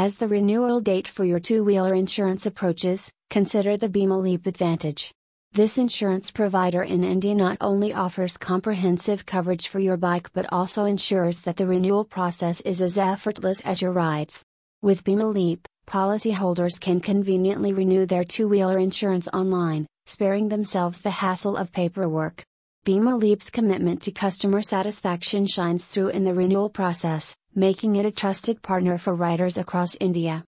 As the renewal date for your two wheeler insurance approaches, consider the Bima Leap Advantage. This insurance provider in India not only offers comprehensive coverage for your bike but also ensures that the renewal process is as effortless as your rides. With Bima Leap, policyholders can conveniently renew their two wheeler insurance online, sparing themselves the hassle of paperwork. Bima Leap's commitment to customer satisfaction shines through in the renewal process, making it a trusted partner for riders across India.